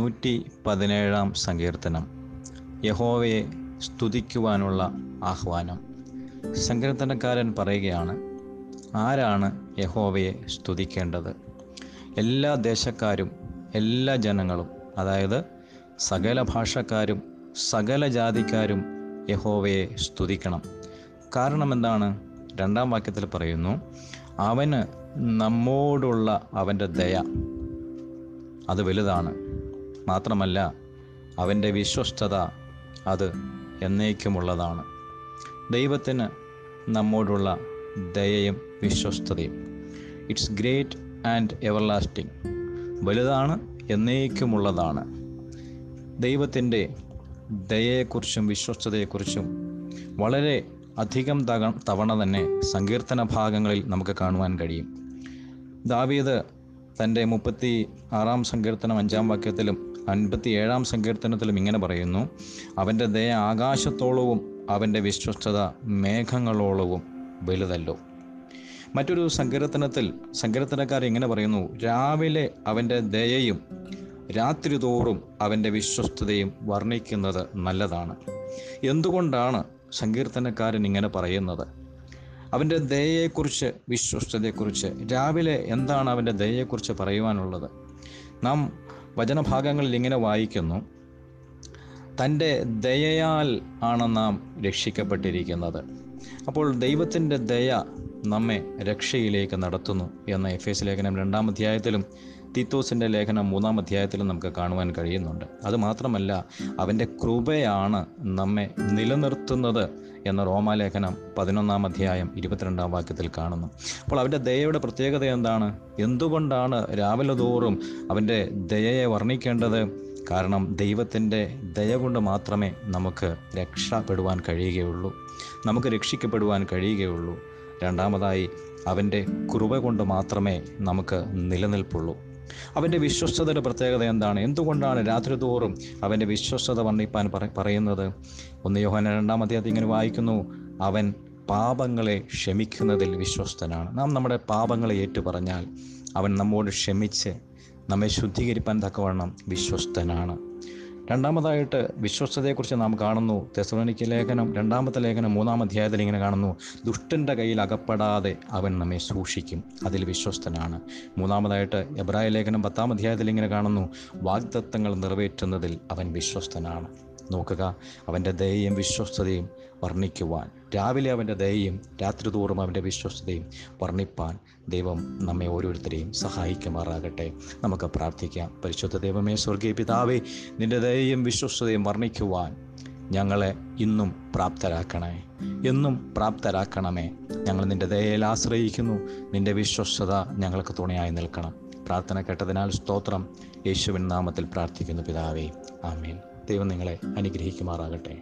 നൂറ്റി പതിനേഴാം സങ്കീർത്തനം. യഹോവയെ സ്തുതിക്കുവാനുള്ള ആഹ്വാനം. സങ്കീർത്തനക്കാരൻ പറയുകയാണ് ആരാണ് യഹോവയെ സ്തുതിക്കേണ്ടത്? എല്ലാ ദേശക്കാരും എല്ലാ ജനങ്ങളും അതായത് സകല ഭാഷക്കാരും സകല ജാതിക്കാരും യഹോവയെ സ്തുതിക്കണം. കാരണം എന്താണ്? രണ്ടാം വാക്യത്തിൽ പറയുന്നു അവന് നമ്മോടുള്ള അവന്റെ ദയ. അത് വലുതാണ്. മാത്രമല്ല അവന്റെ വിശ്വസ്തത അത് എന്നേക്കുമുള്ളതാണ്. ദൈവത്തിന് നമ്മോടുള്ള ദയയും വിശ്വസ്തതയും. ഇറ്റ്സ് ഗ്രേറ്റ് ആൻഡ് എവർലാസ്റ്റിംഗ് വലുതാണ് എന്നേക്കുമുള്ളതാണ്. ദൈവത്തിന്റെ ദയയെക്കുറിച്ചും വിശ്വസ്തതയെക്കുറിച്ചും വളരെ അധികം തക തവണ തന്നെ സങ്കീർത്തന ഭാഗങ്ങളിൽ നമുക്ക് കാണുവാൻ കഴിയും. ദാവീദ് തന്റെ മുപ്പത്തി ആറാം സങ്കീർത്തനം അഞ്ചാം വാക്യത്തിലും അൻപത്തി ഏഴാം സങ്കീർത്തനത്തിലും ഇങ്ങനെ പറയുന്നു അവന്റെ ദയ ആകാശത്തോളവും അവന്റെ വിശ്വസ്തത മേഘങ്ങളോളവും വലുതല്ലോ. മറ്റൊരു സങ്കീർത്തനത്തിൽ സങ്കീർത്തനക്കാർ ഇങ്ങനെ പറയുന്നു രാവിലെ അവന്റെ ദയയും രാത്രി തോറും അവന്റെ വിശ്വസ്തതയും വർണിക്കുന്നത് നല്ലതാണ്. എന്തുകൊണ്ടാണ് സങ്കീർത്തനക്കാരൻ ഇങ്ങനെ പറയുന്നത്? അവന്റെ ദയയെക്കുറിച്ച് വിശ്വസ്തതയെക്കുറിച്ച് രാവിലെ എന്താണ് അവന്റെ ദയയെക്കുറിച്ച് പറയുവാനുള്ളത്? നാം വചനഭാഗങ്ങളിൽ ഇങ്ങനെ വായിക്കുന്നു. തന്റെ ദയയാൽ ആണ് നാം രക്ഷിക്കപ്പെട്ടിരിക്കുന്നത്. അപ്പോൾ ദൈവത്തിന്റെ ദയ നമ്മെ രക്ഷയിലേക്ക് നടത്തുന്നു എന്ന എഫ് എസ് ലേഖനം രണ്ടാം അധ്യായത്തിലും തീത്തോസിന്റെ ലേഖനം മൂന്നാം അധ്യായത്തിൽ നമുക്ക് കാണുവാൻ കഴിയുന്നുണ്ട്. അതുമാത്രമല്ല അവന്റെ കൃപയാണ് നമ്മെ നിലനിർത്തുന്നത് എന്ന റോമാലേഖനം പതിനൊന്നാം അധ്യായം ഇരുപത്തിരണ്ടാം വാക്യത്തിൽ കാണുന്നു. അപ്പോൾ അവന്റെ ദയയുടെ പ്രത്യേകത എന്താണ്? എന്തുകൊണ്ടാണ് രാവിലെ തോറും അവന്റെ ദയയെ വർണിക്കേണ്ടത്? കാരണം ദൈവത്തിന്റെ ദയ കൊണ്ട് മാത്രമേ നമുക്ക് രക്ഷപ്പെടുവാൻ കഴിയുകയുള്ളൂ. നമുക്ക് രക്ഷിക്കപ്പെടുവാൻ കഴിയുകയുള്ളൂ. രണ്ടാമതായി അവന്റെ കൃപ കൊണ്ട് മാത്രമേ നമുക്ക് നിലനിൽപ്പുള്ളൂ. അവന്റെ വിശ്വസ്തതയുടെ പ്രത്യേകത എന്താണ്? എന്തുകൊണ്ടാണ് രാത്രി തോറും അവന്റെ വിശ്വസ്തത വർണിപ്പാൻ പറ- പറയുന്നത്? ഒന്ന് യോഹന രണ്ടാം അധ്യായത്തിൽ ഇങ്ങനെ വായിക്കുന്നു അവൻ പാപങ്ങളെ ക്ഷമിക്കുന്നതിൽ വിശ്വസ്തനാണ്. നാം നമ്മുടെ പാപങ്ങളെ ഏറ്റു പറഞ്ഞാൽ അവൻ നമ്മോട് ക്ഷമിച്ച് നമ്മെ ശുദ്ധീകരിപ്പാൻ തക്കവണ്ണം വിശ്വസ്തനാണ്. രണ്ടാമതായിട്ട് വിശ്വസ്തതയെക്കുറിച്ച് നാം കാണുന്നു. തെസ്വനിക്ക് ലേഖനം രണ്ടാമത്തെ ലേഖനം മൂന്നാം അധ്യായത്തിൽ ഇങ്ങനെ കാണുന്നു. ദുഷ്ടന്റെ കയ്യിൽ അകപ്പെടാതെ അവൻ നമ്മെ സൂക്ഷിക്കും. അതിൽ വിശ്വസ്തനാണ്. മൂന്നാമതായിട്ട് എബ്രായ ലേഖനം പത്താം അധ്യായത്തിൽ ഇങ്ങനെ കാണുന്നു. വാഗ്ദത്തങ്ങൾ നിറവേറ്റുന്നതിൽ അവൻ വിശ്വസ്തനാണ്. നോക്കുക. അവന്റെ ദയയും വിശ്വസ്തതയും വർണിക്കുവാൻ. രാവിലെ അവന്റെ ദയയും രാത്രി തോറും അവന്റെ വിശ്വസ്തതയും വർണിപ്പാൻ ദൈവം നമ്മെ ഓരോരുത്തരെയും സഹായിക്കുമാറാകട്ടെ. നമുക്ക് പ്രാർത്ഥിക്കാം. പരിശുദ്ധ ദൈവമേ സ്വർഗീയ പിതാവേ നിന്റെ ദയയും വിശ്വസ്തതയും വർണിക്കുവാൻ ഞങ്ങളെ ഇന്നും പ്രാപ്തരാക്കണേ എന്നും പ്രാപ്തരാക്കണമേ. ഞങ്ങൾ നിന്റെ ദയയിൽ ആശ്രയിക്കുന്നു. നിന്റെ വിശ്വസ്തത ഞങ്ങൾക്ക് തുണയായി നിൽക്കണം. പ്രാർത്ഥന കേട്ടതിനാൽ സ്തോത്രം യേശുവിൻ നാമത്തിൽ പ്രാർത്ഥിക്കുന്നു പിതാവേ. ആമേൻ. ദൈവം നിങ്ങളെ അനുഗ്രഹിക്കുമാറാകട്ടെ.